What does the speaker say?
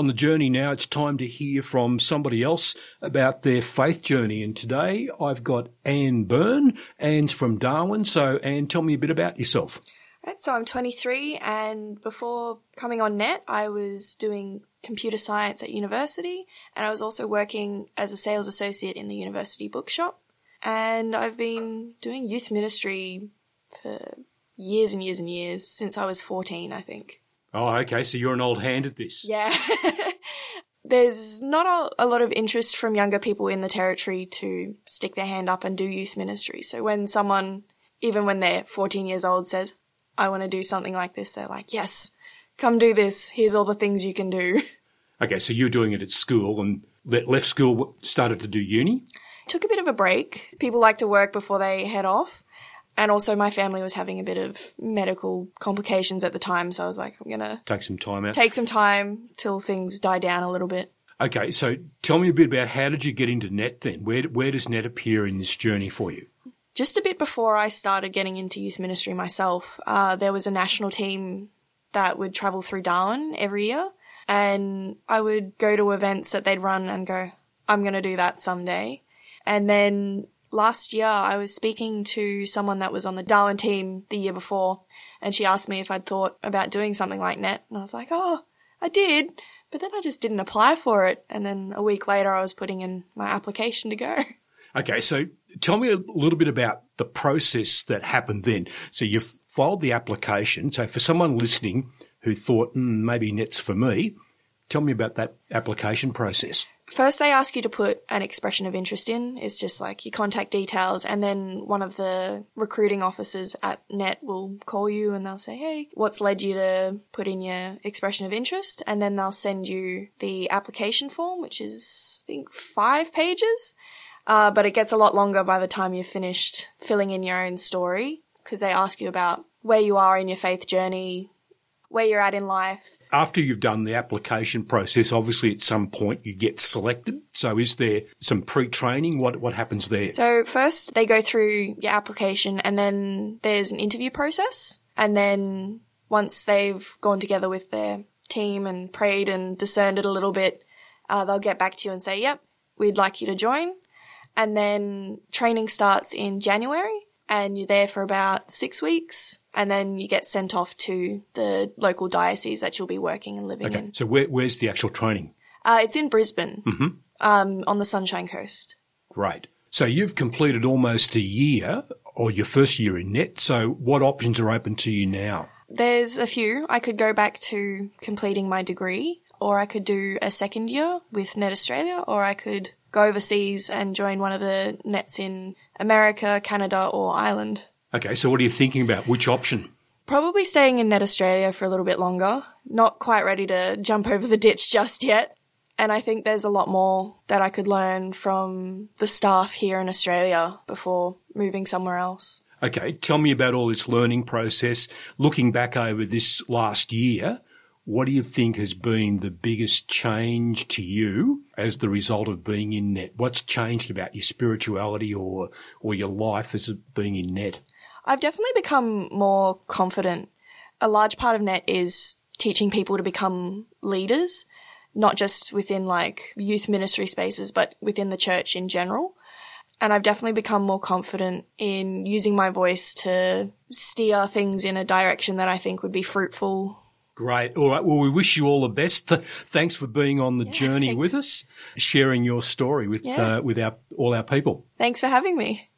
On the journey now, it's time to hear from somebody else about their faith journey. And today I've got Ann Byrne. Ann's from Darwin. So, Ann, tell me a bit about yourself. Right, so I'm 23, and before coming on net, I was doing computer science at university, and I was also working as a sales associate in the university bookshop. And I've been doing youth ministry for years and years and years since I was 14, I think. Oh, okay. So you're an old hand at this. Yeah. There's not a, a, lot of interest from younger people in the territory to stick their hand up and do youth ministry. So when someone, even when they're 14 years old, says, I want to do something like this, they're like, yes, come do this. Here's all the things you can do. Okay, so you're doing it at school and left school, started to do uni? Took a bit of a break. People like to work before they head off. And also my family was having a bit of medical complications at the time, so I was like, I'm gonna take some time out. Take some time till things die down a little bit. Okay, so tell me a bit about how did you get into net then? Where where does net appear in this journey for you? Just a bit before I started getting into youth ministry myself, uh, there was a national team that would travel through Darwin every year, and I would go to events that they'd run and go, I'm going to do that someday. And then last year I was speaking to someone that was on the Darwin team the year before, and she asked me if I'd thought about doing something like net, and I was like, oh, I did, but then I just didn't apply for it, and then a week later I was putting in my application to go. Okay, so tell me a little bit about the process that happened then. So you filed the application. So for someone listening who thought, mm, maybe net's for me, tell me about that application process. First, they ask you to put an expression of interest in. It's just like your contact details, and then one of the recruiting officers at NET will call you and they'll say, Hey, what's led you to put in your expression of interest? And then they'll send you the application form, which is, I think, five pages. Uh, but it gets a lot longer by the time you've finished filling in your own story because they ask you about where you are in your faith journey, where you're at in life, after you've done the application process, obviously at some point you get selected. So is there some pre-training? What what happens there? So first they go through your application and then there's an interview process. And then once they've gone together with their team and prayed and discerned it a little bit, uh, they'll get back to you and say, yep, we'd like you to join. And then training starts in January and you're there for about six weeks and then you get sent off to the local diocese that you'll be working and living okay. in. So where, where's the actual training? Uh, it's in Brisbane, mm-hmm. um, on the Sunshine Coast. Great. So you've completed almost a year, or your first year in net. So what options are open to you now? There's a few. I could go back to completing my degree, or I could do a second year with Net Australia, or I could go overseas and join one of the nets in America, Canada, or Ireland. Okay, so what are you thinking about? Which option? Probably staying in Net Australia for a little bit longer. Not quite ready to jump over the ditch just yet. And I think there's a lot more that I could learn from the staff here in Australia before moving somewhere else. Okay, tell me about all this learning process. Looking back over this last year, what do you think has been the biggest change to you as the result of being in net? What's changed about your spirituality or, or your life as being in net? I've definitely become more confident. A large part of net is teaching people to become leaders, not just within like youth ministry spaces, but within the church in general. And I've definitely become more confident in using my voice to steer things in a direction that I think would be fruitful Great. All right. Well, we wish you all the best. Thanks for being on the yeah, journey thanks. with us, sharing your story with yeah. uh, with our all our people. Thanks for having me.